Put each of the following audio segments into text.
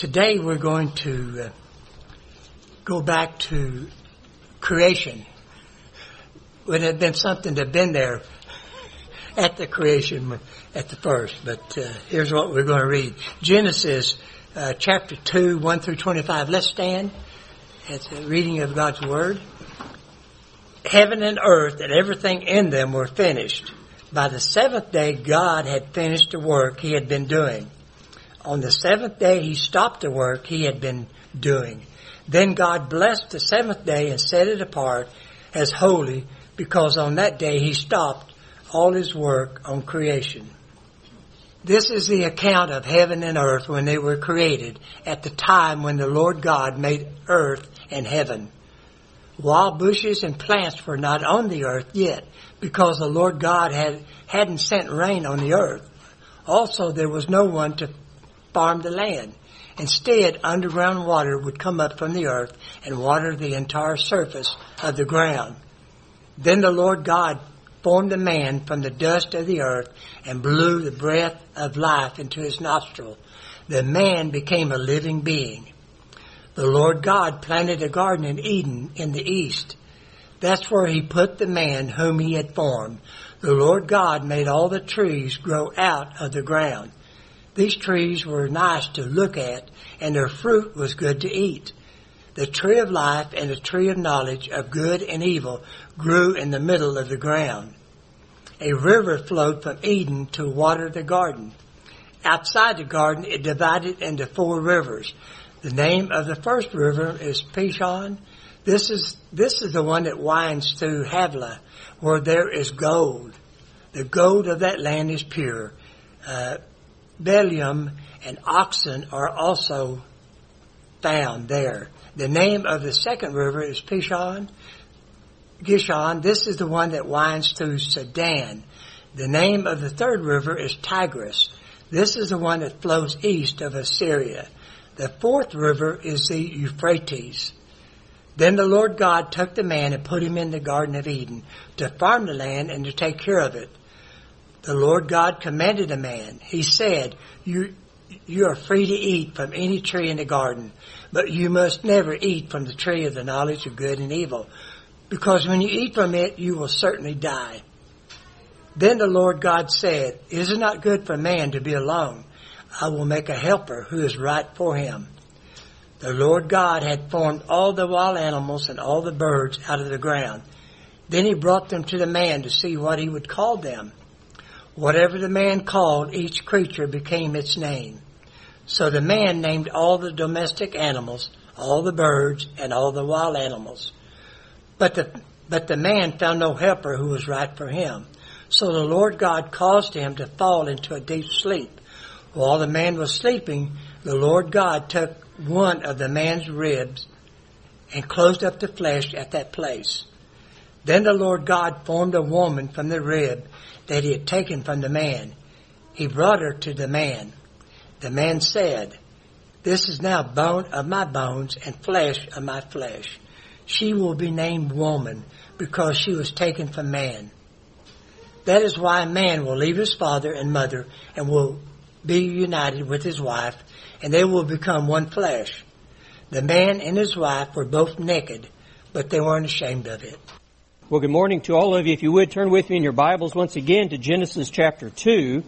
today we're going to uh, go back to creation. Would have been something to have been there at the creation at the first, but uh, here's what we're going to read. Genesis uh, chapter 2, 1 through 25. Let's stand. It's a reading of God's Word. Heaven and earth and everything in them were finished. By the seventh day, God had finished the work he had been doing. On the seventh day, he stopped the work he had been doing. Then God blessed the seventh day and set it apart as holy because on that day he stopped all his work on creation. This is the account of heaven and earth when they were created at the time when the Lord God made earth and heaven. Wild bushes and plants were not on the earth yet because the Lord God had, hadn't sent rain on the earth. Also, there was no one to farm the land. Instead, underground water would come up from the earth and water the entire surface of the ground. Then the Lord God formed a man from the dust of the earth and blew the breath of life into his nostril. The man became a living being. The Lord God planted a garden in Eden in the east. That's where he put the man whom he had formed. The Lord God made all the trees grow out of the ground. These trees were nice to look at and their fruit was good to eat. The tree of life and the tree of knowledge of good and evil grew in the middle of the ground. A river flowed from Eden to water the garden. Outside the garden, it divided into four rivers. The name of the first river is Pishon. This is, this is the one that winds through Havilah, where there is gold. The gold of that land is pure. Uh, Bdellium and onyx are also found there. The name of the second river is Pishon. Gishon, this is the one that winds through Sudan. The name of the third river is Tigris. This is the one that flows east of Assyria. The fourth river is the Euphrates. Then the Lord God took the man and put him in the Garden of Eden to farm the land and to take care of it. The Lord God commanded the man. He said, you, you are free to eat from any tree in the garden, but you must never eat from the tree of the knowledge of good and evil, because when you eat from it, you will certainly die. Then the Lord God said, Is it not good for man to be alone? I will make a helper who is right for him. The Lord God had formed all the wild animals and all the birds out of the ground. Then he brought them to the man to see what he would call them. Whatever the man called, each creature became its name. So the man named all the domestic animals, all the birds, and all the wild animals. But the, but the man found no helper who was right for him. So the Lord God caused him to fall into a deep sleep. While the man was sleeping, the Lord God took one of the man's ribs and closed up the flesh at that place. Then the Lord God formed a woman from the rib that he had taken from the man. He brought her to the man. The man said, This is now bone of my bones and flesh of my flesh. She will be named woman because she was taken from man. That is why a man will leave his father and mother and will be united with his wife and they will become one flesh. The man and his wife were both naked, but they weren't ashamed of it. Well, good morning to all of you. If you would turn with me in your Bibles once again to Genesis chapter 2,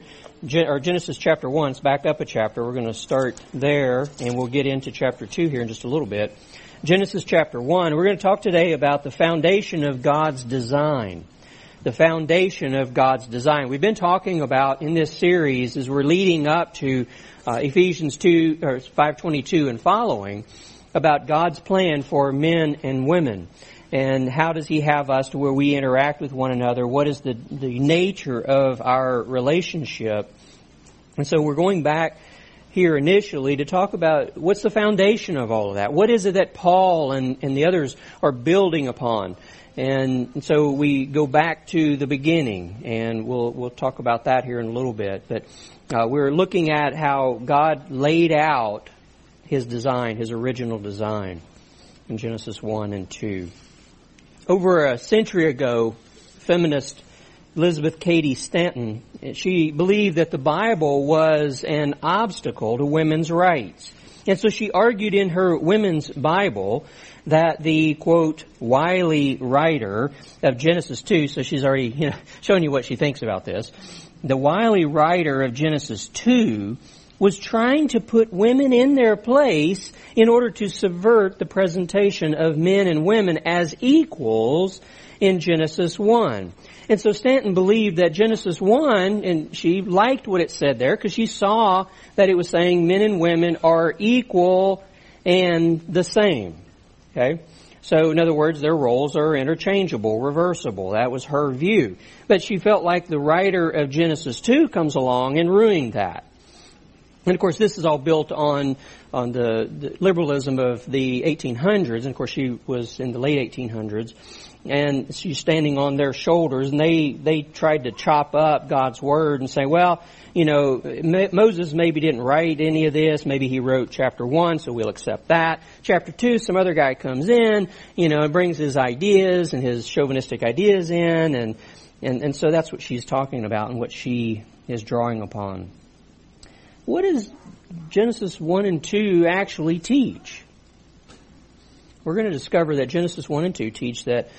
or Genesis chapter 1. It's back up a chapter. We're going to start there and we'll get into chapter 2 here in just a little bit. Genesis chapter 1. We're going to talk today about the foundation of God's design. The foundation of God's design. We've been talking about in this series as we're leading up to uh, Ephesians 2 or 522 and following about God's plan for men and women and how does he have us to where we interact with one another? What is the, the nature of our relationship? And so we're going back here initially to talk about what's the foundation of all of that. What is it that Paul and, and the others are building upon? And so we go back to the beginning, and we'll we'll talk about that here in a little bit. But uh, we're looking at how God laid out His design, His original design, in Genesis one and two. Over a century ago, feminist Elizabeth Cady Stanton, she believed that the Bible was an obstacle to women's rights. And so she argued in her women's Bible that the quote wily writer of Genesis 2, so she's already you know, showing you what she thinks about this. The wily writer of Genesis 2 was trying to put women in their place in order to subvert the presentation of men and women as equals in Genesis 1. And so Stanton believed that Genesis 1, and she liked what it said there because she saw that it was saying men and women are equal and the same. Okay? So in other words, their roles are interchangeable, reversible. That was her view. But she felt like the writer of Genesis 2 comes along and ruined that. And of course, this is all built on on the, the, liberalism of the 1800s. And of course, she was in the late 1800s, and she's standing on their shoulders. And they they tried to chop up God's word and say, well, you know, Moses maybe didn't write any of this. Maybe he wrote chapter one, so we'll accept that. Chapter two, some other guy comes in, you know, and brings his ideas and his chauvinistic ideas in, and and and so that's what she's talking about and what she is drawing upon. What does Genesis 1 and 2 actually teach? We're going to discover that Genesis 1 and 2 teach that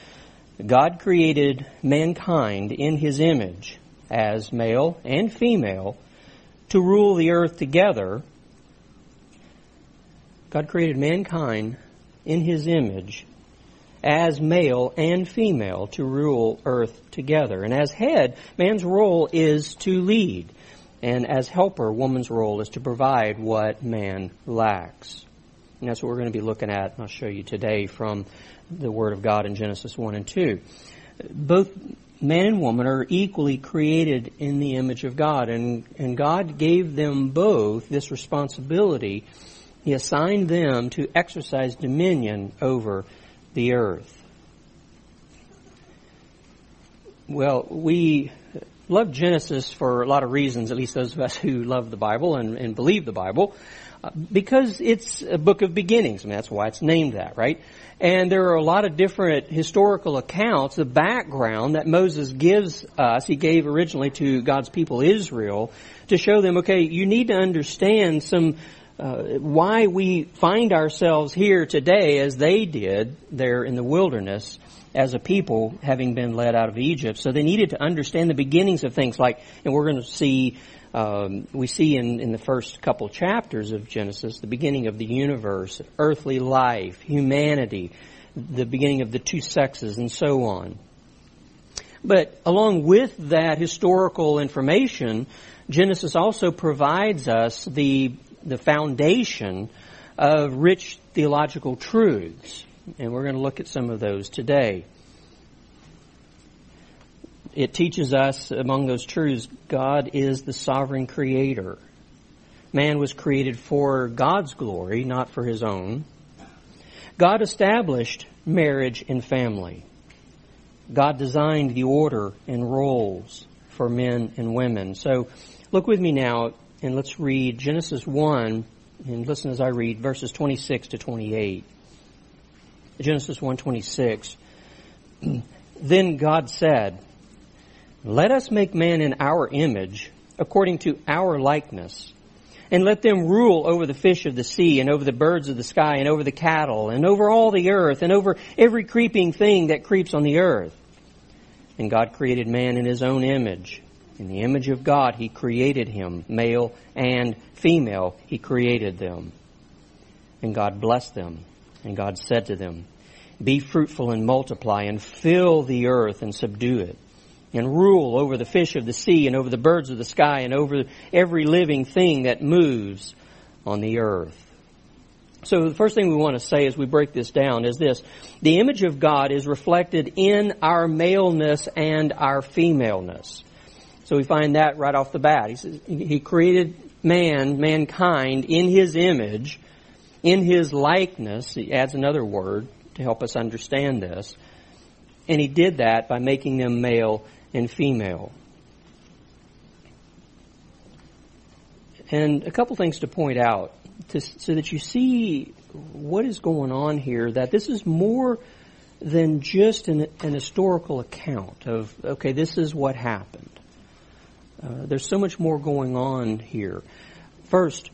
God created mankind in his image as male and female to rule the earth together. God created mankind in his image as male and female to rule earth together. And as head, man's role is to lead. And as helper, woman's role is to provide what man lacks. And that's what we're going to be looking at, and I'll show you today from the Word of God in Genesis 1 and 2. Both man and woman are equally created in the image of God, and, and God gave them both this responsibility. He assigned them to exercise dominion over the earth. Well, we love Genesis for a lot of reasons, at least those of us who love the Bible and, and believe the Bible, uh, because it's a book of beginnings. I mean, that's why it's named that, right? And there are a lot of different historical accounts, the background that Moses gives us, he gave originally to God's people Israel, to show them, okay, you need to understand some uh, why we find ourselves here today as they did there in the wilderness as a people having been led out of Egypt. So they needed to understand the beginnings of things like, and we're going to see, um, we see in, in the first couple chapters of Genesis, the beginning of the universe, earthly life, humanity, the beginning of the two sexes, and so on. But along with that historical information, Genesis also provides us the, the foundation of rich theological truths and we're going to look at some of those today. It teaches us, among those truths, God is the sovereign creator. Man was created for God's glory, not for his own. God established marriage and family. God designed the order and roles for men and women. So look with me now and let's read Genesis 1 and listen as I read verses 26 to 28. Genesis 1:26. then God said, "Let us make man in our image, according to our likeness, and let them rule over the fish of the sea and over the birds of the sky and over the cattle and over all the earth and over every creeping thing that creeps on the earth." And God created man in his own image. In the image of God, he created him, male and female, he created them. And God blessed them. And God said to them, Be fruitful and multiply and fill the earth and subdue it and rule over the fish of the sea and over the birds of the sky and over every living thing that moves on the earth. So the first thing we want to say as we break this down is this. The image of God is reflected in our maleness and our femaleness. So we find that right off the bat. He says he created man, mankind in his image in his likeness, he adds another word to help us understand this, and he did that by making them male and female. And a couple things to point out to, so that you see what is going on here, that this is more than just an, an historical account of, okay, this is what happened. Uh, there's so much more going on here. First,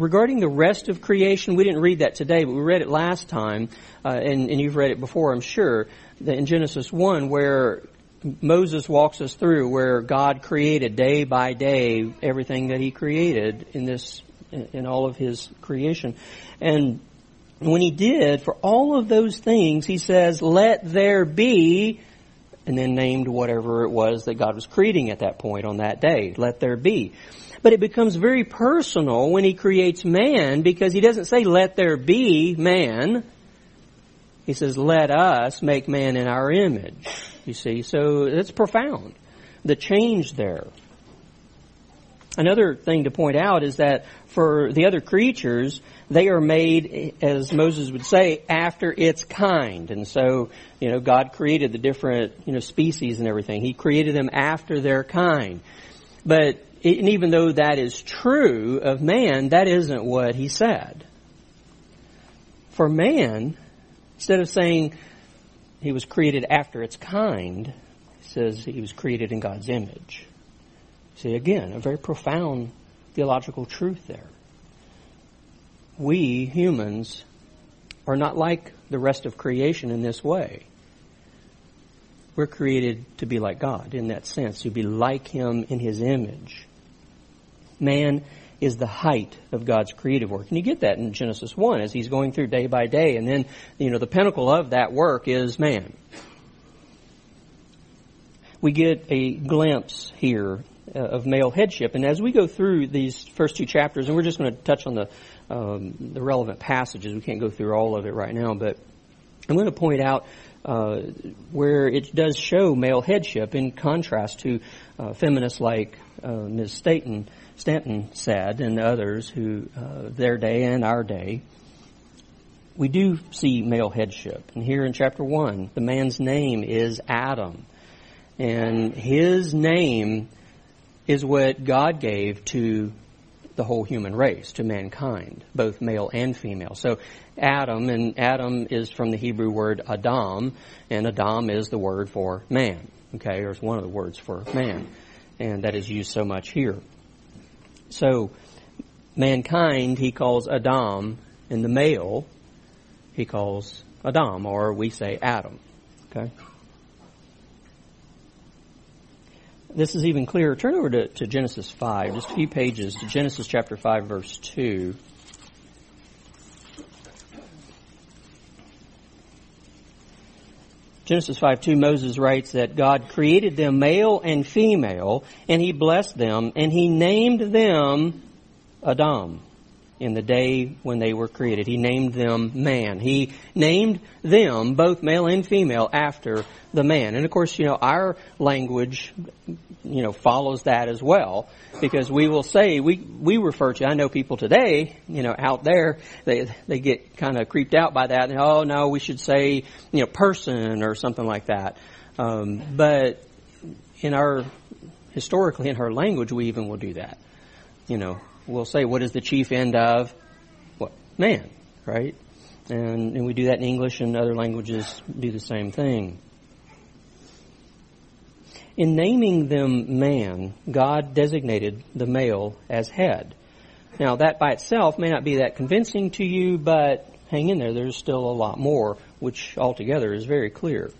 regarding the rest of creation, we didn't read that today, but we read it last time, uh, and, and you've read it before, I'm sure, in Genesis 1, where Moses walks us through where God created day by day everything that He created in this, in all of His creation. And when He did, for all of those things, He says, let there be, and then named whatever it was that God was creating at that point on that day. Let there be. But it becomes very personal when He creates man because He doesn't say, let there be man. He says, let us make man in our image. You see, so it's profound. The change there. Another thing to point out is that for the other creatures, they are made, as Moses would say, after its kind. And so, you know, God created the different, you know, species and everything. He created them after their kind. But, and even though that is true of man, that isn't what he said. For man, instead of saying, he was created after its kind. It says he was created in God's image. See, again, a very profound theological truth there. We, humans, are not like the rest of creation in this way. We're created to be like God in that sense, to be like Him in His image. Man is the height of God's creative work. And you get that in Genesis 1 as he's going through day by day. And then, you know, the pinnacle of that work is man. We get a glimpse here uh, of male headship. And as we go through these first two chapters, and we're just going to touch on the, um, the relevant passages, we can't go through all of it right now, but I'm going to point out uh, where it does show male headship in contrast to uh, feminists like uh, Ms. Staten Stanton said, and others who, uh, their day and our day, we do see male headship. And here in chapter 1, the man's name is Adam. And his name is what God gave to the whole human race, to mankind, both male and female. So Adam, and Adam is from the Hebrew word Adam, and Adam is the word for man. Okay, or it's one of the words for man. And that is used so much here. So, mankind he calls Adam, and the male he calls Adam, or we say Adam. Okay? This is even clearer. Turn over to, to Genesis 5, just a few pages to Genesis chapter 5, verse 2. Genesis 5 2, Moses writes that God created them male and female, and he blessed them, and he named them Adam in the day when they were created. He named them man. He named them, both male and female, after the man. And of course, you know, our language, you know, follows that as well. Because we will say, we, we refer to, I know people today, you know, out there, they, they get kind of creeped out by that. And, oh no, we should say, you know, person or something like that. Um, but in our, historically in our language, we even will do that. You know, we'll say, what is the chief end of what? Man, right? And, and we do that in English and other languages do the same thing. In naming them man, God designated the male as head. Now that by itself may not be that convincing to you, but hang in there, there's still a lot more, which altogether is very clear.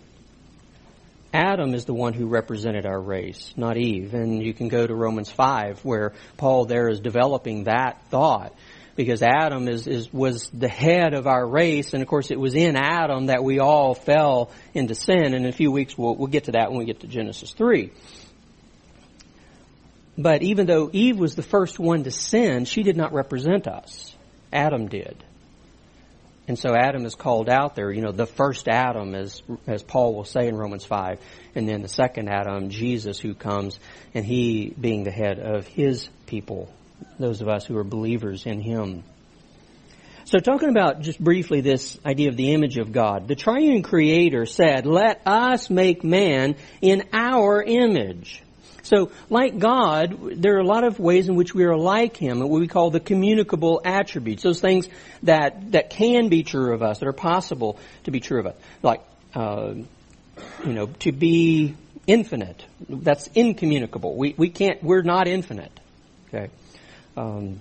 Adam is the one who represented our race, not Eve. And you can go to Romans 5 where Paul there is developing that thought because Adam is, is, was the head of our race, and of course it was in Adam that we all fell into sin, and in a few weeks we'll, we'll get to that when we get to Genesis 3. But even though Eve was the first one to sin, she did not represent us. Adam did. And so Adam is called out there, you know, the first Adam, as, as Paul will say in Romans 5, and then the second Adam, Jesus, who comes, and he being the head of his people, those of us who are believers in him. So talking about just briefly this idea of the image of God, the triune creator said, let us make man in our image. So, like God, there are a lot of ways in which we are like Him, what we call the communicable attributes, those things that, that can be true of us, that are possible to be true of us. Like, uh, you know, to be infinite. That's incommunicable. We, we can't, we're not infinite. Okay. Um,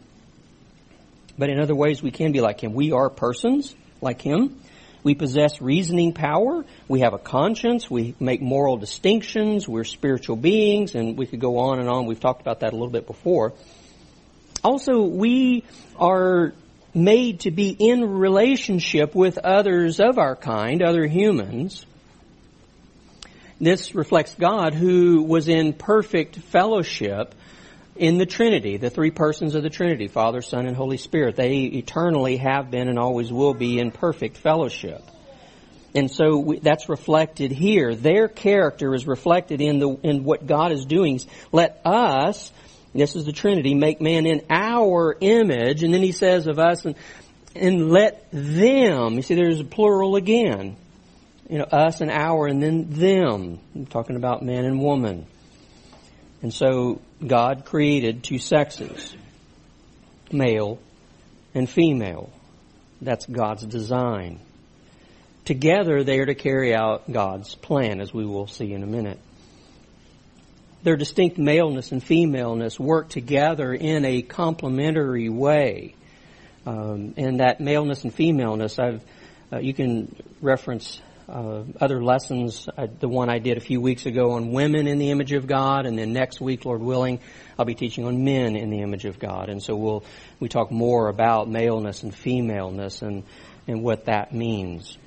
but in other ways we can be like Him. We are persons like Him. We possess reasoning power. We have a conscience. We make moral distinctions. We're spiritual beings, and we could go on and on. We've talked about that a little bit before. Also, we are made to be in relationship with others of our kind, other humans. This reflects God who was in perfect fellowship in the Trinity, the three persons of the Trinity, Father, Son, and Holy Spirit. They eternally have been and always will be in perfect fellowship. And so we, that's reflected here. Their character is reflected in the in what God is doing. Let us, this is the Trinity, make man in our image, and then he says of us, and, and let them. You see, there's a plural again. You know, us and our, and then them. I'm talking about man and woman. And so God created two sexes, male and female. That's God's design. Together they are to carry out God's plan, as we will see in a minute. Their distinct maleness and femaleness work together in a complementary way. Um, and that maleness and femaleness, I've, uh, you can reference uh, other lessons. Uh, the one I did a few weeks ago on women in the image of God, and then next week, Lord willing, I'll be teaching on men in the image of God. And so we'll we talk more about maleness and femaleness and and what that means.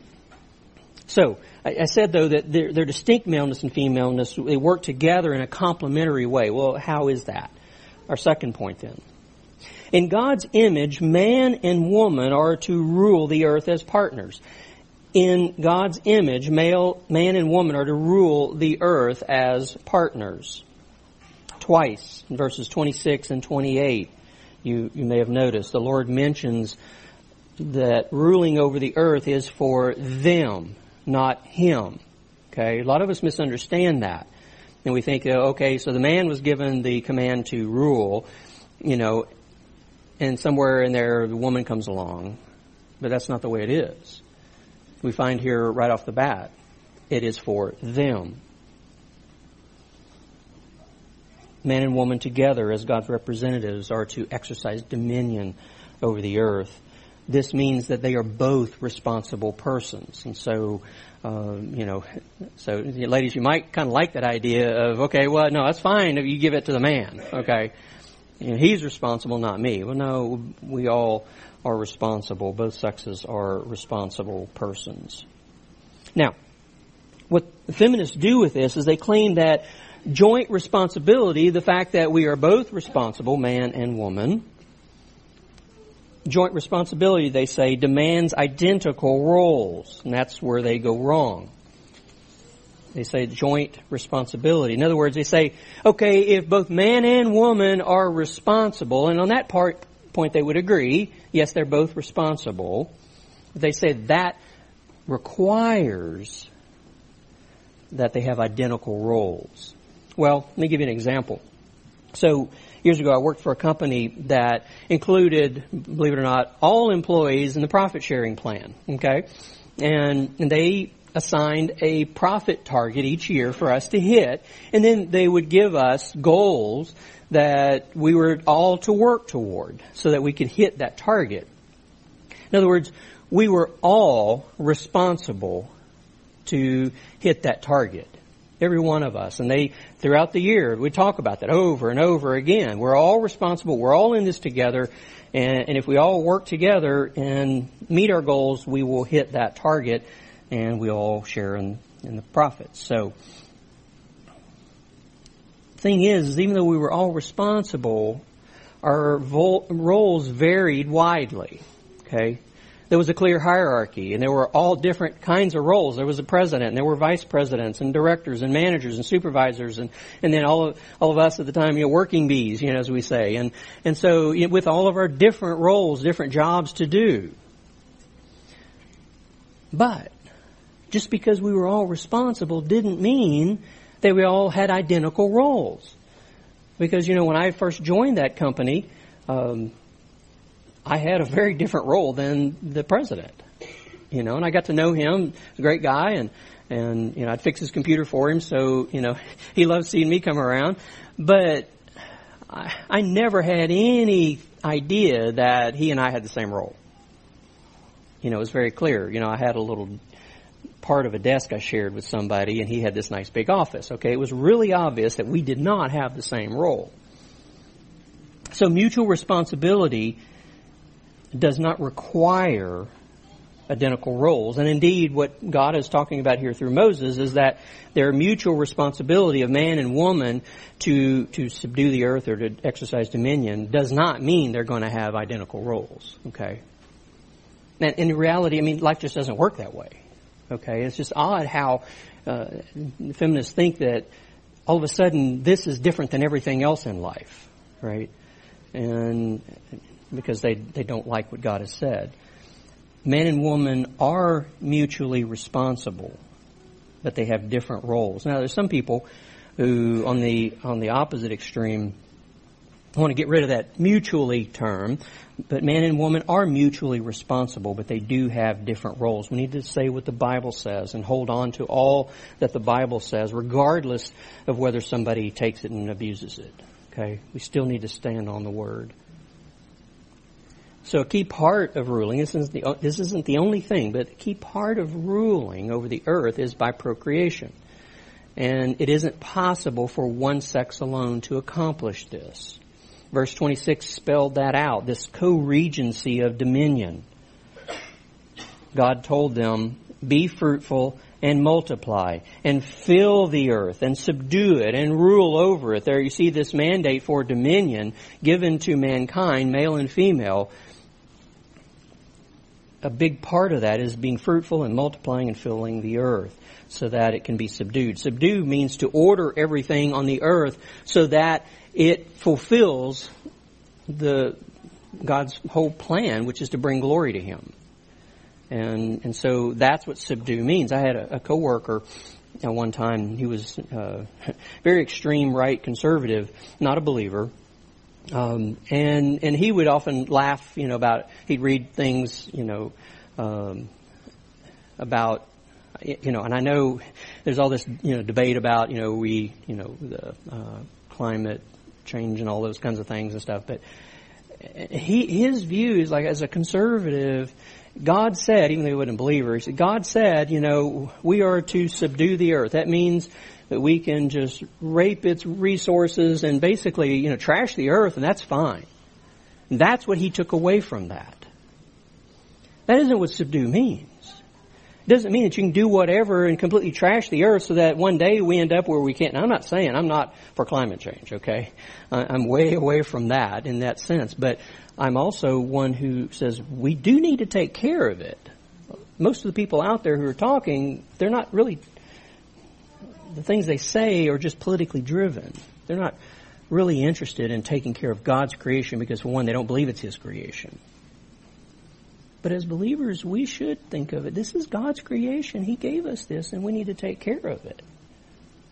So I, I said though that their, their distinct maleness and femaleness they work together in a complementary way. Well, how is that? Our second point then. In God's image, man and woman are to rule the earth as partners in God's image, male, man and woman are to rule the earth as partners. Twice, in verses 26 and 28, you, you may have noticed, the Lord mentions that ruling over the earth is for them, not him. Okay? A lot of us misunderstand that. And we think, oh, okay, so the man was given the command to rule, you know, and somewhere in there the woman comes along. But that's not the way it is we find here right off the bat. It is for them. Man and woman together as God's representatives are to exercise dominion over the earth. This means that they are both responsible persons. And so, uh, you know, so ladies, you might kind of like that idea of, okay, well, no, that's fine if you give it to the man. Okay. Know, he's responsible, not me. Well, no, we all are responsible. Both sexes are responsible persons. Now, what feminists do with this is they claim that joint responsibility, the fact that we are both responsible, man and woman, joint responsibility, they say, demands identical roles. And that's where they go wrong. They say joint responsibility. In other words, they say, okay, if both man and woman are responsible, and on that part, point they would agree. Yes, they're both responsible. They say that requires that they have identical roles. Well, let me give you an example. So, years ago, I worked for a company that included, believe it or not, all employees in the profit sharing plan. Okay? And, and they assigned a profit target each year for us to hit, and then they would give us goals that we were all to work toward so that we could hit that target. In other words, we were all responsible to hit that target. Every one of us. And they, throughout the year, we talk about that over and over again. We're all responsible. We're all in this together. And, and if we all work together and meet our goals, we will hit that target and we all share in, in the profits. So, thing is, is even though we were all responsible, our roles varied widely. Okay? There was a clear hierarchy, and there were all different kinds of roles. There was a president, and there were vice presidents, and directors, and managers, and supervisors, and, and then all of, all of us at the time, you know, working bees, you know, as we say. And, and so, you know, with all of our different roles, different jobs to do. But, just because we were all responsible didn't mean that we all had identical roles. Because, you know, when I first joined that company, um, I had a very different role than the president. You know, and I got to know him, a great guy, and, and, you know, I'd fix his computer for him, so, you know, he loved seeing me come around. But I, I never had any idea that he and I had the same role. You know, it was very clear. You know, I had a little part of a desk I shared with somebody and he had this nice big office. Okay, it was really obvious that we did not have the same role. So mutual responsibility does not require identical roles. And indeed, what God is talking about here through Moses is that their mutual responsibility of man and woman to, to subdue the earth or to exercise dominion does not mean they're going to have identical roles. Okay? And in reality, I mean, life just doesn't work that way. Okay? It's just odd how uh, feminists think that all of a sudden this is different than everything else in life. Right? And because they, they don't like what God has said man and woman are mutually responsible, but they have different roles. Now, there's some people who, on the on the opposite extreme, want to get rid of that mutually term, but man and woman are mutually responsible, but they do have different roles. We need to say what the Bible says and hold on to all that the Bible says, regardless of whether somebody takes it and abuses it. Okay? We still need to stand on the Word. So a key part of ruling, this isn't, the, this isn't the only thing, but a key part of ruling over the earth is by procreation. And it isn't possible for one sex alone to accomplish this. Verse 26 spelled that out, this co-regency of dominion. God told them, be fruitful and multiply and fill the earth and subdue it and rule over it. There you see this mandate for dominion given to mankind, male and female, a big part of that is being fruitful and multiplying and filling the earth so that it can be subdued. Subdue means to order everything on the earth so that it fulfills the God's whole plan, which is to bring glory to Him. And and so that's what subdue means. I had a, a coworker at one time. He was uh, very extreme right conservative, not a believer, um, and and he would often laugh, you know, about he'd read things, you know, um, about you know, and I know there's all this you know debate about you know we you know the uh, climate change and all those kinds of things and stuff, but he his view is like as a conservative. God said, even though he wasn't a believer, he said, God said, you know, we are to subdue the earth. That means that we can just rape its resources and basically, you know, trash the earth and that's fine. And that's what he took away from that. That isn't what subdue means. Doesn't mean that you can do whatever and completely trash the earth so that one day we end up where we can't. I'm not saying I'm not for climate change, okay? I'm way away from that in that sense, but I'm also one who says we do need to take care of it. Most of the people out there who are talking, they're not really the things they say are just politically driven. They're not really interested in taking care of God's creation because, for one, they don't believe it's His creation. But as believers, we should think of it. This is God's creation. He gave us this, and we need to take care of it.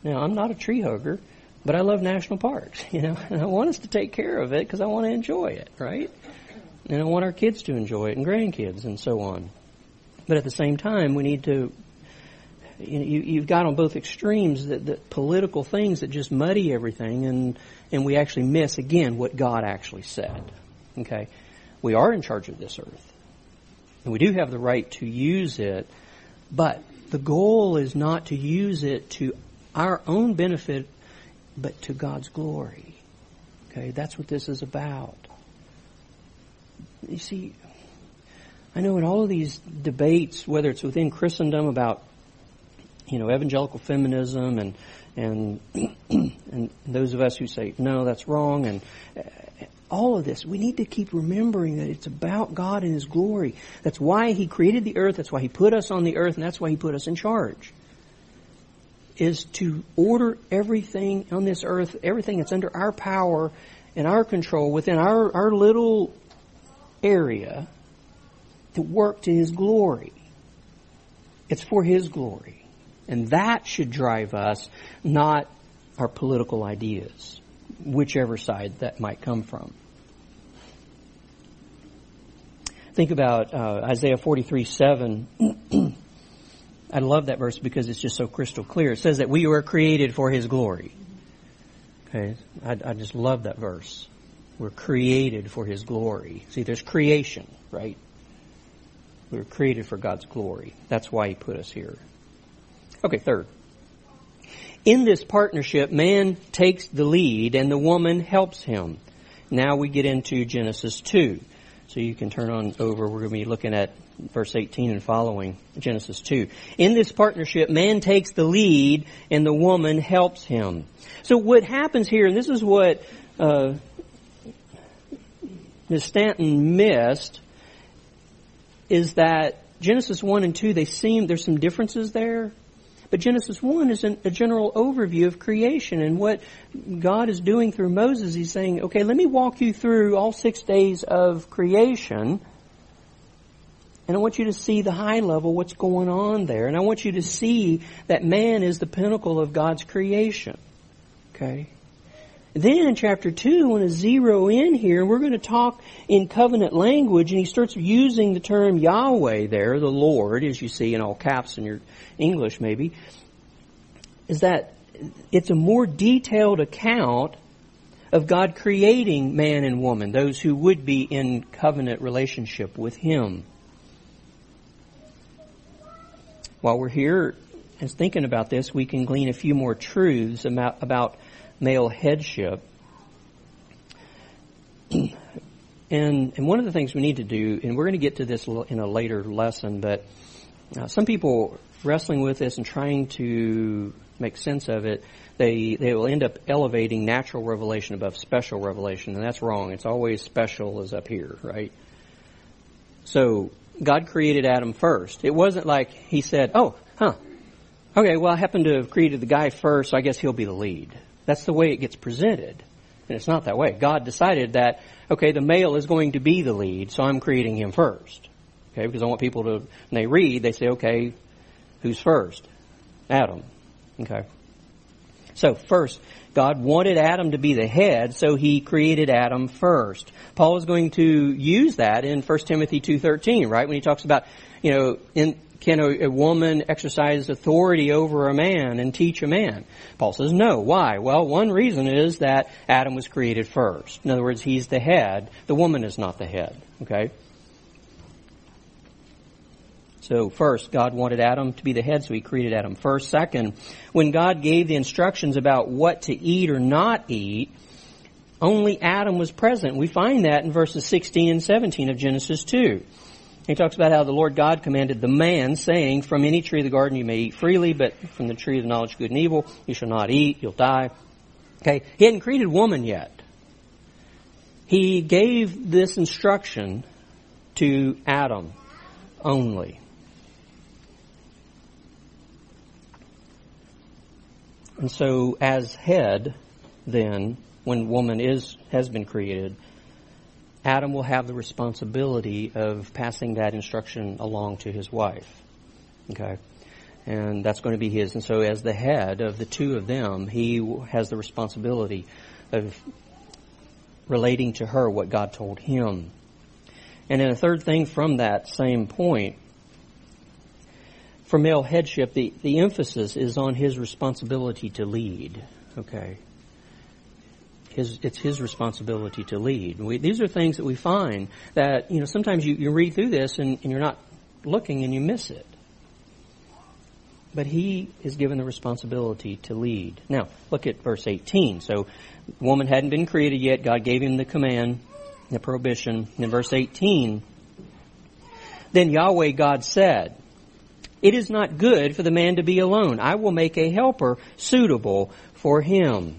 Now, I'm not a tree hugger, but I love national parks, you know, and I want us to take care of it because I want to enjoy it, right? And I want our kids to enjoy it and grandkids and so on. But at the same time, we need to you know, you, you've got on both extremes that, that political things that just muddy everything, and and we actually miss again what God actually said. Okay, we are in charge of this earth, and we do have the right to use it, but the goal is not to use it to our own benefit, but to God's glory. Okay, that's what this is about. You see, I know in all of these debates, whether it's within Christendom about you know, evangelical feminism and and and those of us who say no, that's wrong, and all of this, we need to keep remembering that it's about God and His glory. That's why He created the earth. That's why He put us on the earth, and that's why He put us in charge. Is to order everything on this earth, everything that's under our power and our control within our, our little area to work to His glory. It's for His glory. And that should drive us, not our political ideas, whichever side that might come from. Think about uh, Isaiah 43 7. I love that verse because it's just so crystal clear. It says that we were created for His glory. Okay, I, I just love that verse. We're created for His glory. See, there's creation, right? We were created for God's glory. That's why He put us here. Okay, third. In this partnership, man takes the lead and the woman helps him. Now we get into Genesis 2. So you can turn on over. We're going to be looking at verse 18 and following, Genesis 2. In this partnership, man takes the lead and the woman helps him. So what happens here, and this is what uh, Ms. Stanton missed, is that Genesis 1 and 2, they seem, there's some differences there. But Genesis 1 is an, a general overview of creation and what God is doing through Moses. He's saying, okay, let me walk you through all six days of creation. And I want you to see the high level, what's going on there. And I want you to see that man is the pinnacle of God's creation. Okay? Then in chapter 2, I want to zero in here, and we're going to talk in covenant language, and he starts using the term Yahweh there, the Lord, as you see in all caps in your English maybe, is that it's a more detailed account of God creating man and woman, those who would be in covenant relationship with Him. While we're here and thinking about this, we can glean a few more truths about, about male headship. and, and one of the things we need to do, and we're going to get to this in a later lesson, but uh, some people wrestling with this and trying to make sense of it, they, they will end up elevating natural revelation above special revelation, and that's wrong. It's always special is up here, right? So, God created Adam first. It wasn't like he said, oh, huh, okay, well, I happen to have created the guy first, so I guess he'll be the lead. That's the way it gets presented. And it's not that way. God decided that, okay, the male is going to be the lead, so I'm creating him first. Okay, because I want people to, when they read, they say, okay, who's first? Adam. Okay. So first, God wanted Adam to be the head, so he created Adam first. Paul is going to use that in 1 Timothy 2.13, right? When he talks about, you know, in, can a, a, woman exercise authority over a man and teach a man? Paul says no. Why? Well, one reason is that Adam was created first. In other words, he's the head. The woman is not the head. Okay? So first, God wanted Adam to be the head, so he created Adam first. Second, when God gave the instructions about what to eat or not eat, only Adam was present. We find that in verses 16 and 17 of Genesis 2. He talks about how the Lord God commanded the man, saying, From any tree of the garden you may eat freely, but from the tree of the knowledge of good and evil you shall not eat, you'll die. Okay, he hadn't created woman yet. He gave this instruction to Adam only. And so as head, then, when woman is, has been created, Adam will have the responsibility of passing that instruction along to his wife. Okay? And that's going to be his. And so, as the head of the two of them, he has the responsibility of relating to her what God told him. And then a third thing from that same point, for male headship, the, the emphasis is on his responsibility to lead. Okay? His, it's his responsibility to lead. We, these are things that we find that, you know, sometimes you, you read through this and, and you're not looking and you miss it. But he is given the responsibility to lead. Now, look at verse 18. So, woman hadn't been created yet. God gave him the command, the prohibition. In verse 18, then Yahweh God said, It is not good for the man to be alone. I will make a helper suitable for him.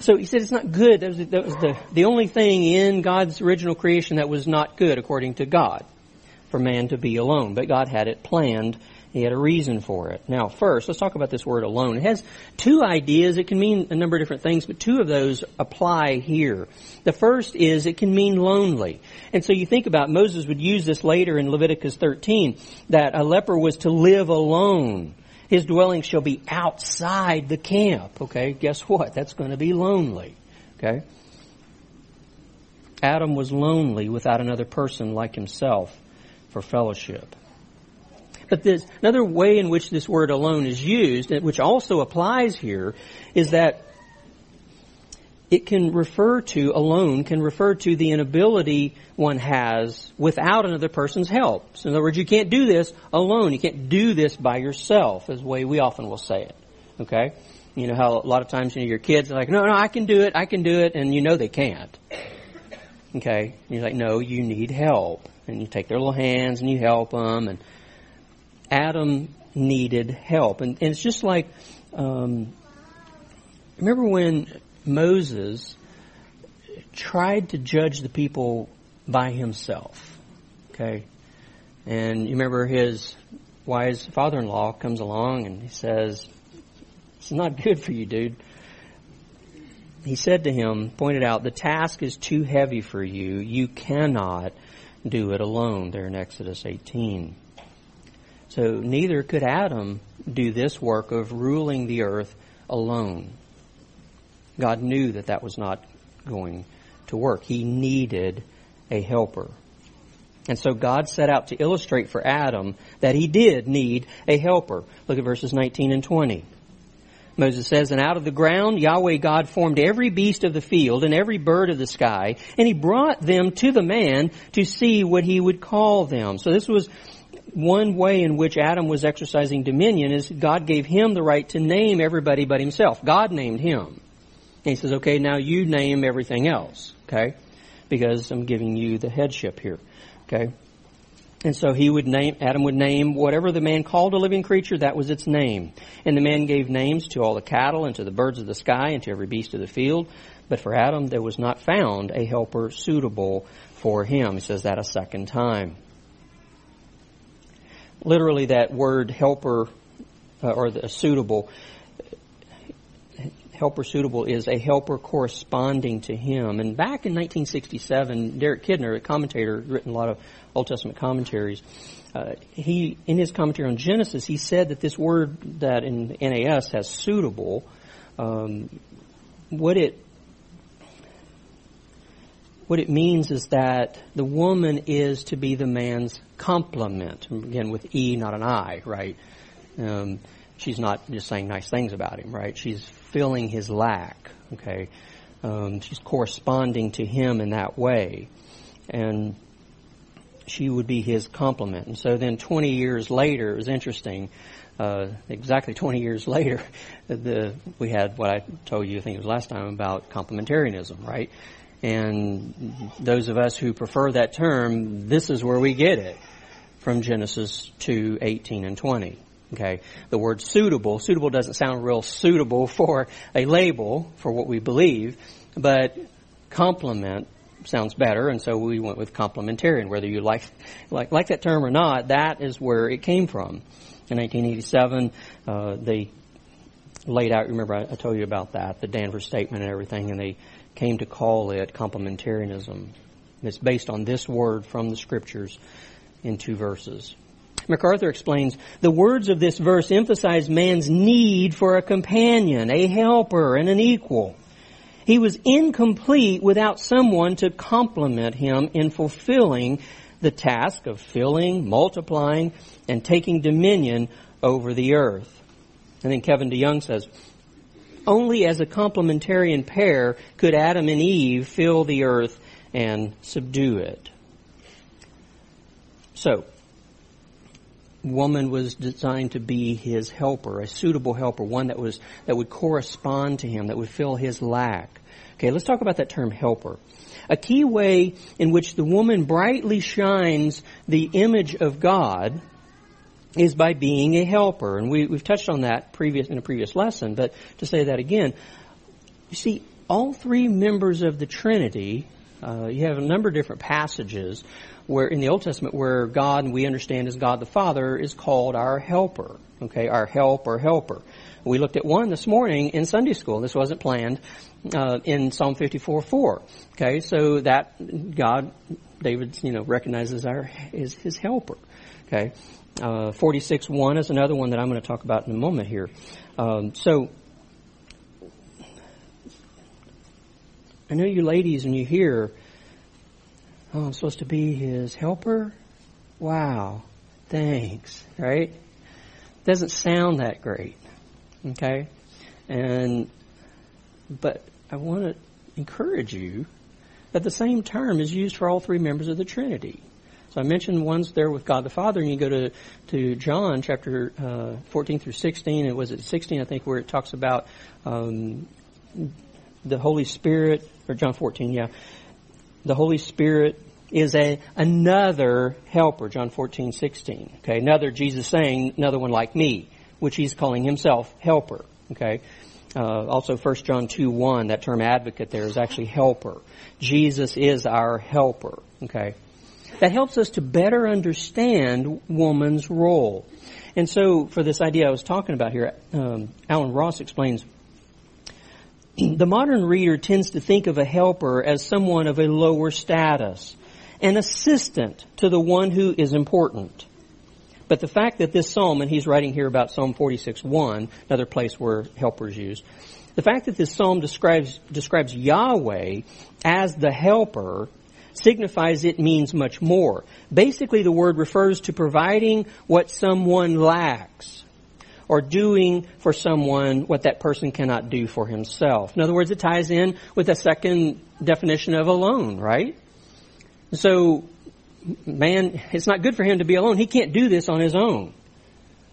So he said it's not good. That was, that was the, the only thing in God's original creation that was not good, according to God, for man to be alone. But God had it planned. He had a reason for it. Now, first, let's talk about this word alone. It has two ideas. It can mean a number of different things, but two of those apply here. The first is it can mean lonely. And so you think about Moses would use this later in Leviticus 13, that a leper was to live alone. His dwelling shall be outside the camp. Okay, guess what? That's going to be lonely. Okay? Adam was lonely without another person like himself for fellowship. But there's another way in which this word alone is used, which also applies here, is that it can refer to, alone, can refer to the inability one has without another person's help. So in other words, you can't do this alone. You can't do this by yourself, is the way we often will say it. Okay? You know how a lot of times you know, your kids are like, no, no, I can do it, I can do it, and you know they can't. Okay? And you're like, no, you need help. And you take their little hands and you help them. And Adam needed help. And, and it's just like, um, remember when Moses tried to judge the people by himself. Okay? And you remember his wise father-in-law comes along and he says, it's not good for you, dude. He said to him, pointed out, the task is too heavy for you. You cannot do it alone there in Exodus 18. So neither could Adam do this work of ruling the earth alone. God knew that that was not going to work. He needed a helper. And so God set out to illustrate for Adam that he did need a helper. Look at verses 19 and 20. Moses says, And out of the ground Yahweh God formed every beast of the field and every bird of the sky, and he brought them to the man to see what he would call them. So this was one way in which Adam was exercising dominion is God gave him the right to name everybody but himself. God named him. And he says, okay, now you name everything else, okay? Because I'm giving you the headship here, okay? And so he would name, Adam would name whatever the man called a living creature, that was its name. And the man gave names to all the cattle and to the birds of the sky and to every beast of the field. But for Adam, there was not found a helper suitable for him. He says that a second time. Literally, that word helper, uh, or the suitable, helper suitable is a helper corresponding to him. And back in 1967, Derek Kidner, a commentator, written a lot of Old Testament commentaries, uh, he in his commentary on Genesis, he said that this word that in NAS has suitable, um, what it what it means is that the woman is to be the man's complement. Again, with E, not an I, right? Um, she's not just saying nice things about him, right? She's filling his lack. Okay, um, she's corresponding to him in that way, and she would be his complement. And so then, 20 years later, it was interesting. Uh, exactly 20 years later, the, we had what I told you, I think it was last time, about complementarianism, right? And those of us who prefer that term, this is where we get it from Genesis 2, 18 and 20. Okay. The word suitable, suitable doesn't sound real suitable for a label for what we believe, but complement sounds better, and so we went with complementarian. Whether you like, like, like that term or not, that is where it came from. In 1987, uh, they laid out, remember I, I told you about that, the Danvers Statement and everything, and they came to call it complementarianism. It's based on this word from the scriptures in two verses. MacArthur explains, the words of this verse emphasize man's need for a companion, a helper, and an equal. He was incomplete without someone to complement him in fulfilling the task of filling, multiplying, and taking dominion over the earth. And then Kevin DeYoung says, only as a complementarian pair could Adam and Eve fill the earth and subdue it. So, woman was designed to be his helper, a suitable helper, one that was that would correspond to him, that would fill his lack. Okay, let's talk about that term helper. A key way in which the woman brightly shines the image of God is by being a helper. And we, have touched on that previous in a previous lesson, but to say that again, you see, all three members of the Trinity, uh, you have a number of different passages where in the Old Testament where God, we understand as God the Father, is called our helper. Okay, our help or helper. We looked at one this morning in Sunday school. This wasn't planned uh, in Psalm 54:4. Okay, so that God, David, you know, recognizes our is his helper. Okay, uh, 46:1 is another one that I'm going to talk about in a moment here. Um, so. I know you ladies, and you hear Oh, I'm supposed to be his helper? Wow. Thanks. Right? Doesn't sound that great. Okay? And, but I want to encourage you that the same term is used for all three members of the Trinity. So I mentioned one's there with God the Father, and you go to, to John chapter uh, 14 through 16, and was it 16, I think, where it talks about um, the Holy Spirit, or John 14, yeah. The Holy Spirit is a another helper, John 14, 16. Okay, another, Jesus saying, another one like me, which he's calling himself helper. Okay. Uh, also 1 John 2, 1, that term advocate there is actually helper. Jesus is our helper. Okay that helps us to better understand woman's role. And so, for this idea I was talking about here, um, Alan Ross explains the modern reader tends to think of a helper as someone of a lower status, an assistant to the one who is important. But the fact that this psalm, and he's writing here about Psalm 46:1, another place where helpers used, the fact that this psalm describes describes Yahweh as the helper signifies it means much more. Basically, the word refers to providing what someone lacks or doing for someone what that person cannot do for himself. In other words, it ties in with the second definition of alone, right? So, man, it's not good for him to be alone. He can't do this on his own.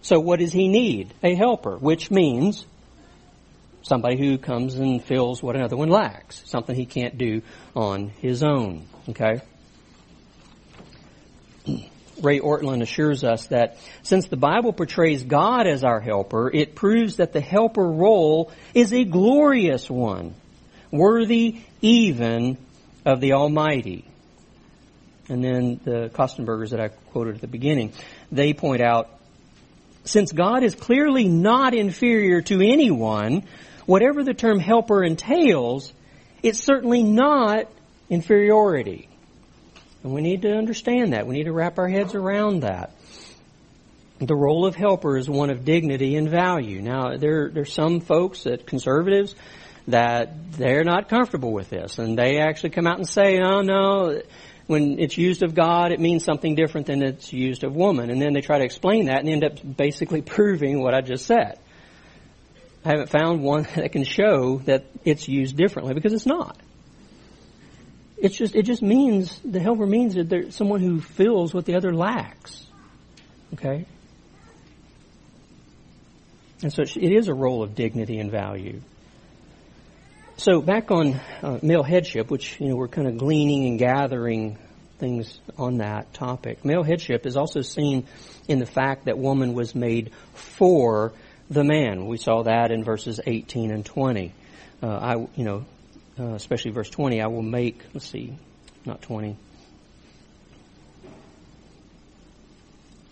So what does he need? A helper, which means somebody who comes and fills what another one lacks, something he can't do on his own. Okay? Ray Ortlund assures us that since the Bible portrays God as our helper, it proves that the helper role is a glorious one, worthy even of the Almighty. And then the Kostenbergers that I quoted at the beginning, they point out, since God is clearly not inferior to anyone, whatever the term helper entails, it's certainly not inferiority. And we need to understand that. We need to wrap our heads around that. The role of helper is one of dignity and value. Now, there, there's some folks that conservatives that they're not comfortable with this, and they actually come out and say, "Oh no." When it's used of God, it means something different than it's used of woman. And then they try to explain that and end up basically proving what I just said. I haven't found one that can show that it's used differently because it's not. It's just it just means the helper means that there's someone who fills what the other lacks. Okay? And so it is a role of dignity and value. So back on uh, male headship, which you know we're kind of gleaning and gathering things on that topic. Male headship is also seen in the fact that woman was made for the man. We saw that in verses 18 and 20. Uh, I, you know, uh, especially verse 20, I will make, let's see, not 20.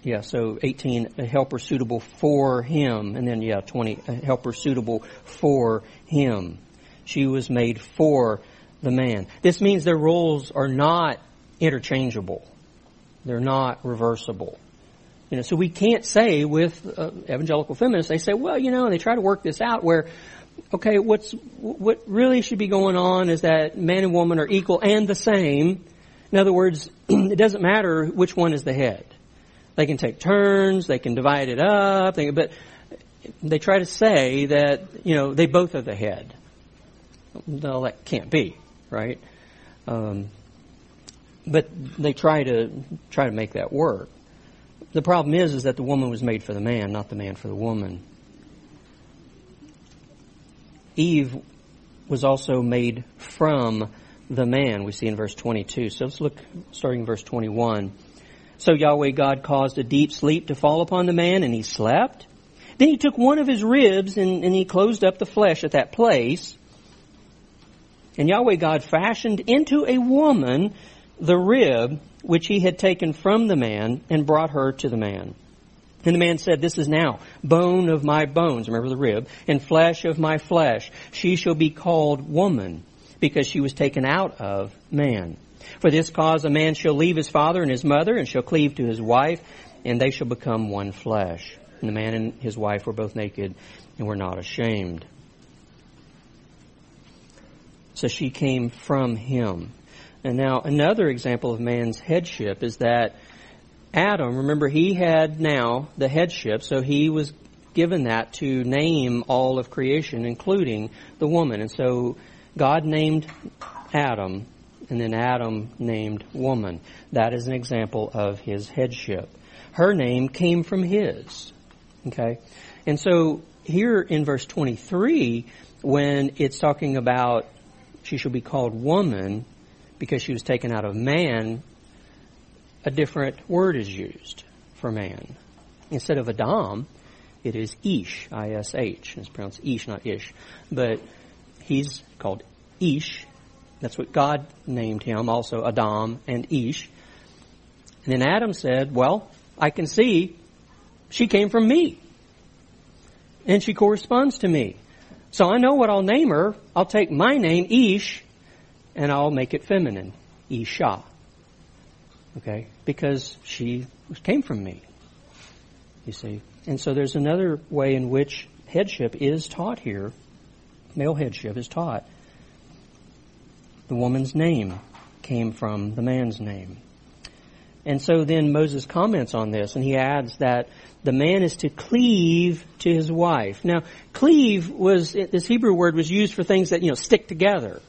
Yeah, so 18, a helper suitable for him. And then, yeah, 20, a helper suitable for him. She was made for the man. This means their roles are not interchangeable. They're not reversible. You know, so we can't say with uh, evangelical feminists, they say, well, you know, and they try to work this out where, okay, what's, what really should be going on is that man and woman are equal and the same. In other words, it doesn't matter which one is the head. They can take turns, they can divide it up, they, but they try to say that, you know, they both are the head. Well, that can't be, right? Um, but they try to try to make that work. The problem is, is that the woman was made for the man, not the man for the woman. Eve was also made from the man, we see in verse 22. So let's look, starting in verse 21. So Yahweh God caused a deep sleep to fall upon the man, and he slept. Then he took one of his ribs, and, and he closed up the flesh at that place. And Yahweh God fashioned into a woman the rib which he had taken from the man and brought her to the man. And the man said, This is now bone of my bones, remember the rib, and flesh of my flesh. She shall be called woman, because she was taken out of man. For this cause a man shall leave his father and his mother, and shall cleave to his wife, and they shall become one flesh. And the man and his wife were both naked and were not ashamed. So she came from him. And now another example of man's headship is that Adam, remember he had now the headship, so he was given that to name all of creation, including the woman. And so God named Adam, and then Adam named woman. That is an example of his headship. Her name came from his. Okay? And so here in verse 23, when it's talking about she shall be called woman because she was taken out of man, a different word is used for man. Instead of Adam, it is Ish, I-S-H. It's pronounced Ish, not Ish. But he's called Ish. That's what God named him, also Adam and Ish. And then Adam said, well, I can see she came from me. And she corresponds to me. So I know what I'll name her. I'll take my name, Ish, and I'll make it feminine, Isha. Okay? Because she came from me. You see? And so there's another way in which headship is taught here. Male headship is taught. The woman's name came from the man's name. And so then Moses comments on this and he adds that the man is to cleave to his wife. Now, cleave was, this Hebrew word was used for things that, you know, stick together.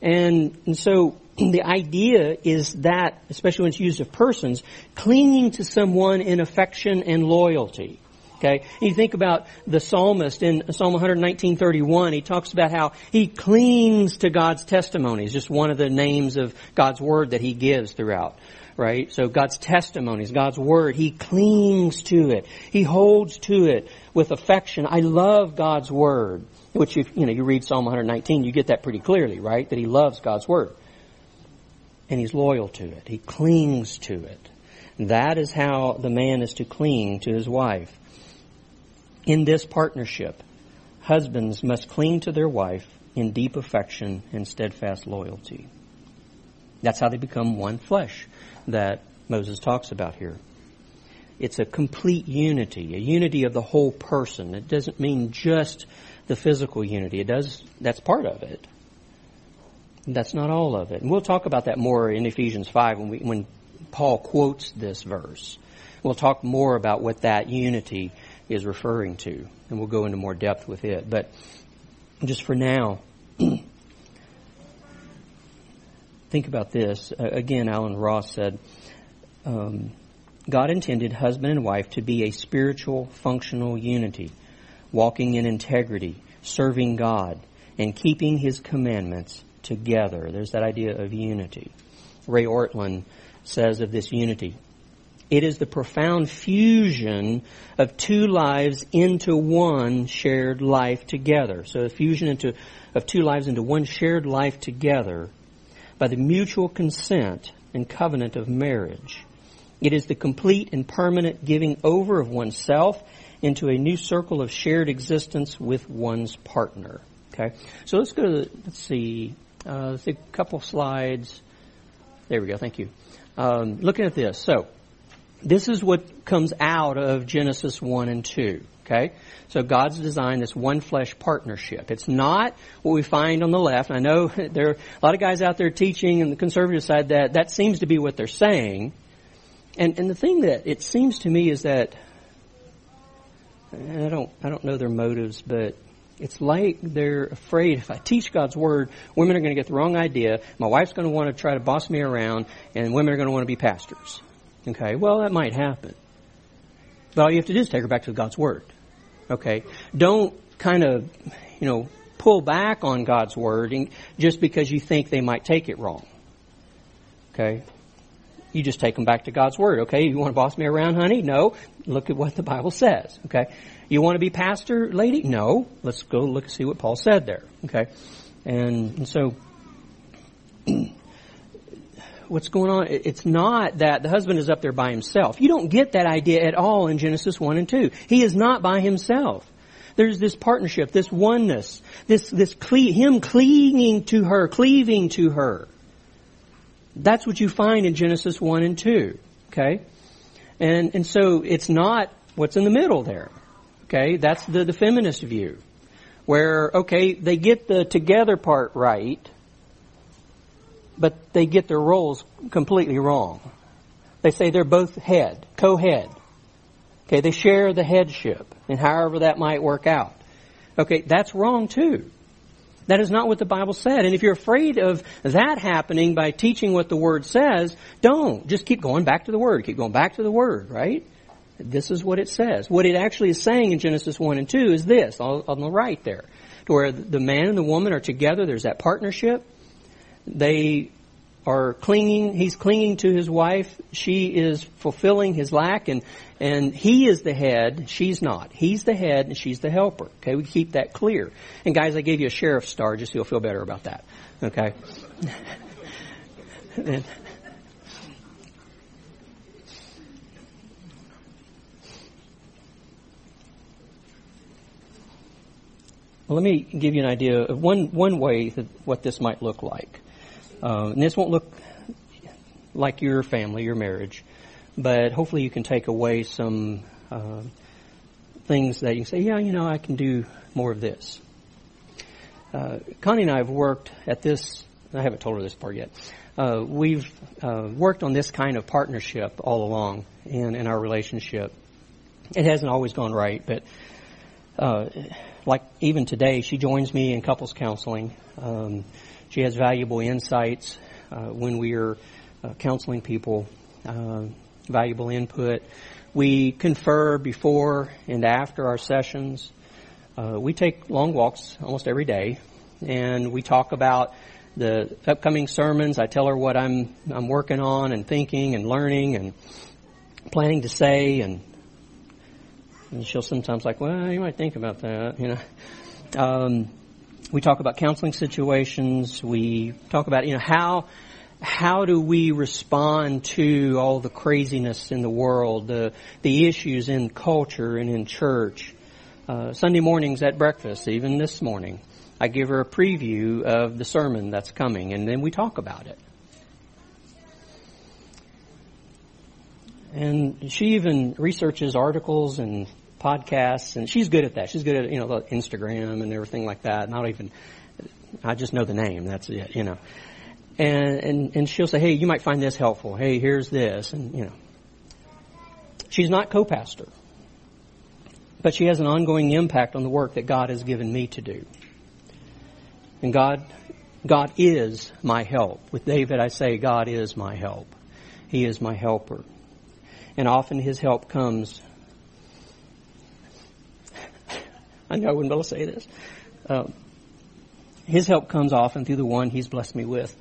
And, and so the idea is that, especially when it's used of persons, clinging to someone in affection and loyalty. Okay? You think about the psalmist in Psalm 119:31. He talks about how he clings to God's testimonies. Just one of the names of God's word that he gives throughout. Right? So God's testimonies, God's word, he clings to it. He holds to it with affection. I love God's word. Which if you know you read Psalm 119, you get that pretty clearly, right? That he loves God's word. And he's loyal to it. He clings to it. That is how the man is to cling to his wife. In this partnership, husbands must cling to their wife in deep affection and steadfast loyalty. That's how they become one flesh that Moses talks about here. It's a complete unity, a unity of the whole person. It doesn't mean just the physical unity. It does, that's part of it. That's not all of it. And we'll talk about that more in Ephesians 5 when we, when Paul quotes this verse. We'll talk more about what that unity is referring to, and we'll go into more depth with it. But just for now, think about this. Again, Alan Ross said, um, God intended husband and wife to be a spiritual, functional unity, walking in integrity, serving God, and keeping His commandments together. There's that idea of unity. Ray Ortlund says of this unity, it is the profound fusion of two lives into one shared life together. So a fusion into, of two lives into one shared life together by the mutual consent and covenant of marriage. It is the complete and permanent giving over of oneself into a new circle of shared existence with one's partner. Okay, so let's go to let's see, uh, a couple slides. There we go. Thank you. Um, looking at this, so this is what comes out of Genesis 1 and 2. Okay? So God's designed this one flesh partnership. It's not what we find on the left. I know there are a lot of guys out there teaching on the conservative side that that seems to be what they're saying. And, and the thing that it seems to me is that, I don't, I don't know their motives, but it's like they're afraid if I teach God's Word, women are going to get the wrong idea. My wife's going to want to try to boss me around, and women are going to want to be pastors. Okay, well, that might happen. But all you have to do is take her back to God's Word. Okay? Don't kind of, you know, pull back on God's Word just because you think they might take it wrong. Okay? You just take them back to God's Word. Okay? You want to boss me around, honey? No. Look at what the Bible says. Okay? You want to be pastor, lady? No. Let's go look and see what Paul said there. Okay? And, and so, what's going on. It's not that the husband is up there by himself. You don't get that idea at all in Genesis 1 and 2. He is not by himself. There's this partnership, this oneness, this, this cle- him clinging to her, cleaving to her. That's what you find in Genesis 1 and 2. Okay? And, and so it's not what's in the middle there. Okay? That's the, the feminist view. Where, okay, they get the together part right, but they get their roles completely wrong. They say they're both head, co-head. Okay, they share the headship, and however that might work out. Okay, that's wrong too. That is not what the Bible said. And if you're afraid of that happening by teaching what the Word says, don't. Just keep going back to the Word. Keep going back to the Word, right? This is what it says. What it actually is saying in Genesis 1 and 2 is this, on the right there. Where the man and the woman are together, there's that partnership. They are clinging, he's clinging to his wife, she is fulfilling his lack, and, and he is the head, she's not. He's the head, and she's the helper. Okay, we keep that clear. And guys, I gave you a sheriff's star just so you'll feel better about that. Okay? and, let me give you an idea of one, one way that what this might look like. Uh, and this won't look like your family, your marriage, but hopefully you can take away some uh, things that you can say, yeah, you know, I can do more of this. Uh, Connie and I have worked at this. I haven't told her this part yet. Uh, we've uh, worked on this kind of partnership all along in, in our relationship. It hasn't always gone right, but uh, like even today, she joins me in couples counseling. Um, she has valuable insights uh, when we are uh, counseling people, uh, valuable input. We confer before and after our sessions. Uh, we take long walks almost every day, and we talk about the upcoming sermons. I tell her what I'm I'm working on and thinking and learning and planning to say, and, and she'll sometimes like, well, you might think about that, you know. Um, we talk about counseling situations. We talk about, you know, how, how do we respond to all the craziness in the world, the, the issues in culture and in church. Uh, Sunday mornings at breakfast, even this morning, I give her a preview of the sermon that's coming, and then we talk about it. And she even researches articles and podcasts, and she's good at that. She's good at you know Instagram and everything like that. Not even, I just know the name. That's it. You know, and and and she'll say, hey, you might find this helpful. Hey, here's this, and you know, she's not co-pastor, but she has an ongoing impact on the work that God has given me to do. And God, God is my help. With David, I say, God is my help. He is my helper. And often his help comes I know I wouldn't be able to say this. Um, his help comes often through the one he's blessed me with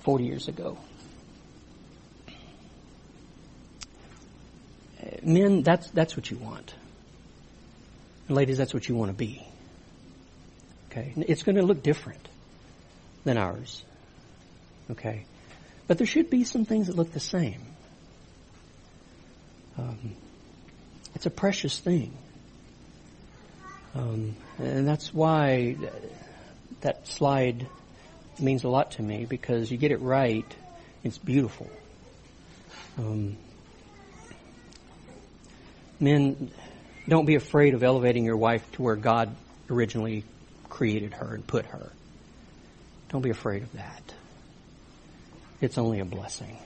40 years ago. Men, that's, that's what you want. And ladies, that's what you want to be. Okay? It's going to look different than ours. Okay? But there should be some things that look the same. Um, it's a precious thing. Um, and that's why that slide means a lot to me because you get it right, it's beautiful. Um, men, don't be afraid of elevating your wife to where God originally created her and put her. Don't be afraid of that. It's only a blessing.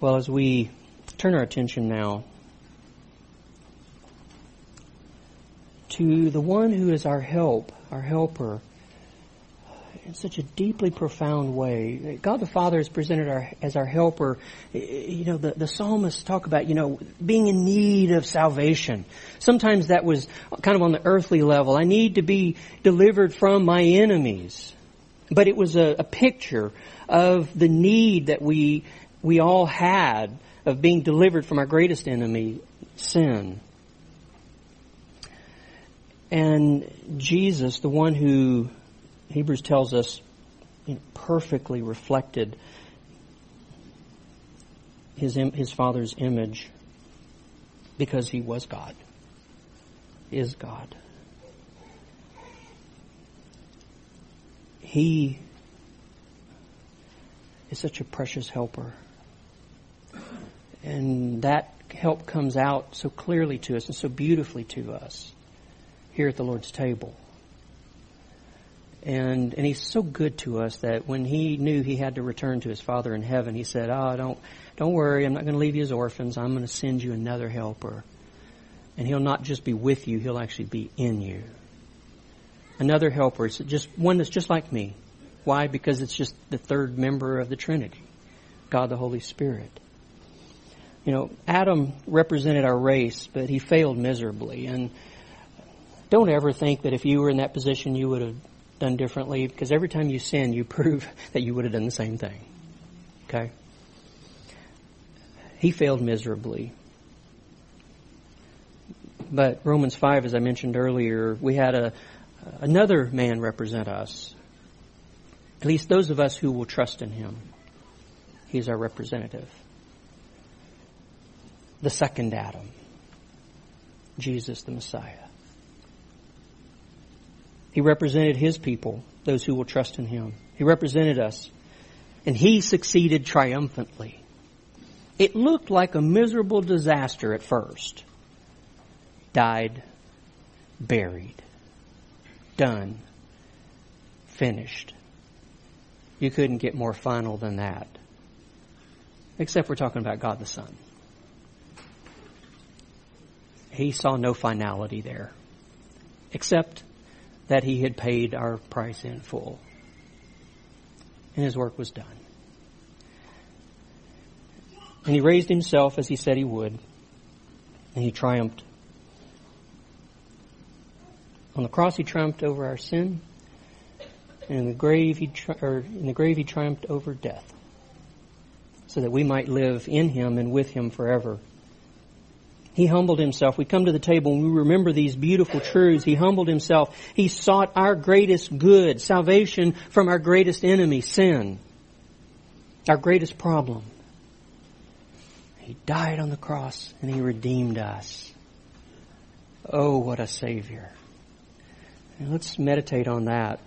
Well, as we turn our attention now to the one who is our help, our helper, in such a deeply profound way. God the Father is presented our, as our helper. You know, the, the psalmists talk about, you know, being in need of salvation. Sometimes that was kind of on the earthly level. I need to be delivered from my enemies. But it was a, a picture of the need that we, we all had of being delivered from our greatest enemy, sin. And Jesus, the one who Hebrews tells us perfectly reflected his, his Father's image because he was God, is God. He is such a precious helper. And that help comes out so clearly to us and so beautifully to us here at the Lord's table. And, and he's so good to us that when he knew he had to return to his Father in heaven, he said, Oh, don't, don't worry, I'm not going to leave you as orphans. I'm going to send you another helper. And he'll not just be with you, he'll actually be in you. another helper. It's just one that's just like me. Why? Because it's just the third member of the Trinity, God the Holy Spirit. You know, Adam represented our race, but he failed miserably. And don't ever think that if you were in that position, you would have done differently, because every time you sin, you prove that you would have done the same thing. Okay? He failed miserably. But Romans 5, as I mentioned earlier, we had a, another man represent us. At least those of us who will trust in him. He's our representative. The second Adam. Jesus the Messiah. He represented his people, those who will trust in him. He represented us. And he succeeded triumphantly. It looked like a miserable disaster at first. Died, buried, done, finished. You couldn't get more final than that. Except we're talking about God the Son. He saw no finality there. Except that he had paid our price in full. And his work was done. And he raised himself as he said he would, and he triumphed. On the cross, he triumphed over our sin, and in the grave, he tri- or in the grave he triumphed over death, so that we might live in him and with him forever. He humbled himself. We come to the table and we remember these beautiful truths. He humbled himself. He sought our greatest good, salvation from our greatest enemy, sin, our greatest problem. He died on the cross and he redeemed us. Oh, what a Savior. Let's meditate on that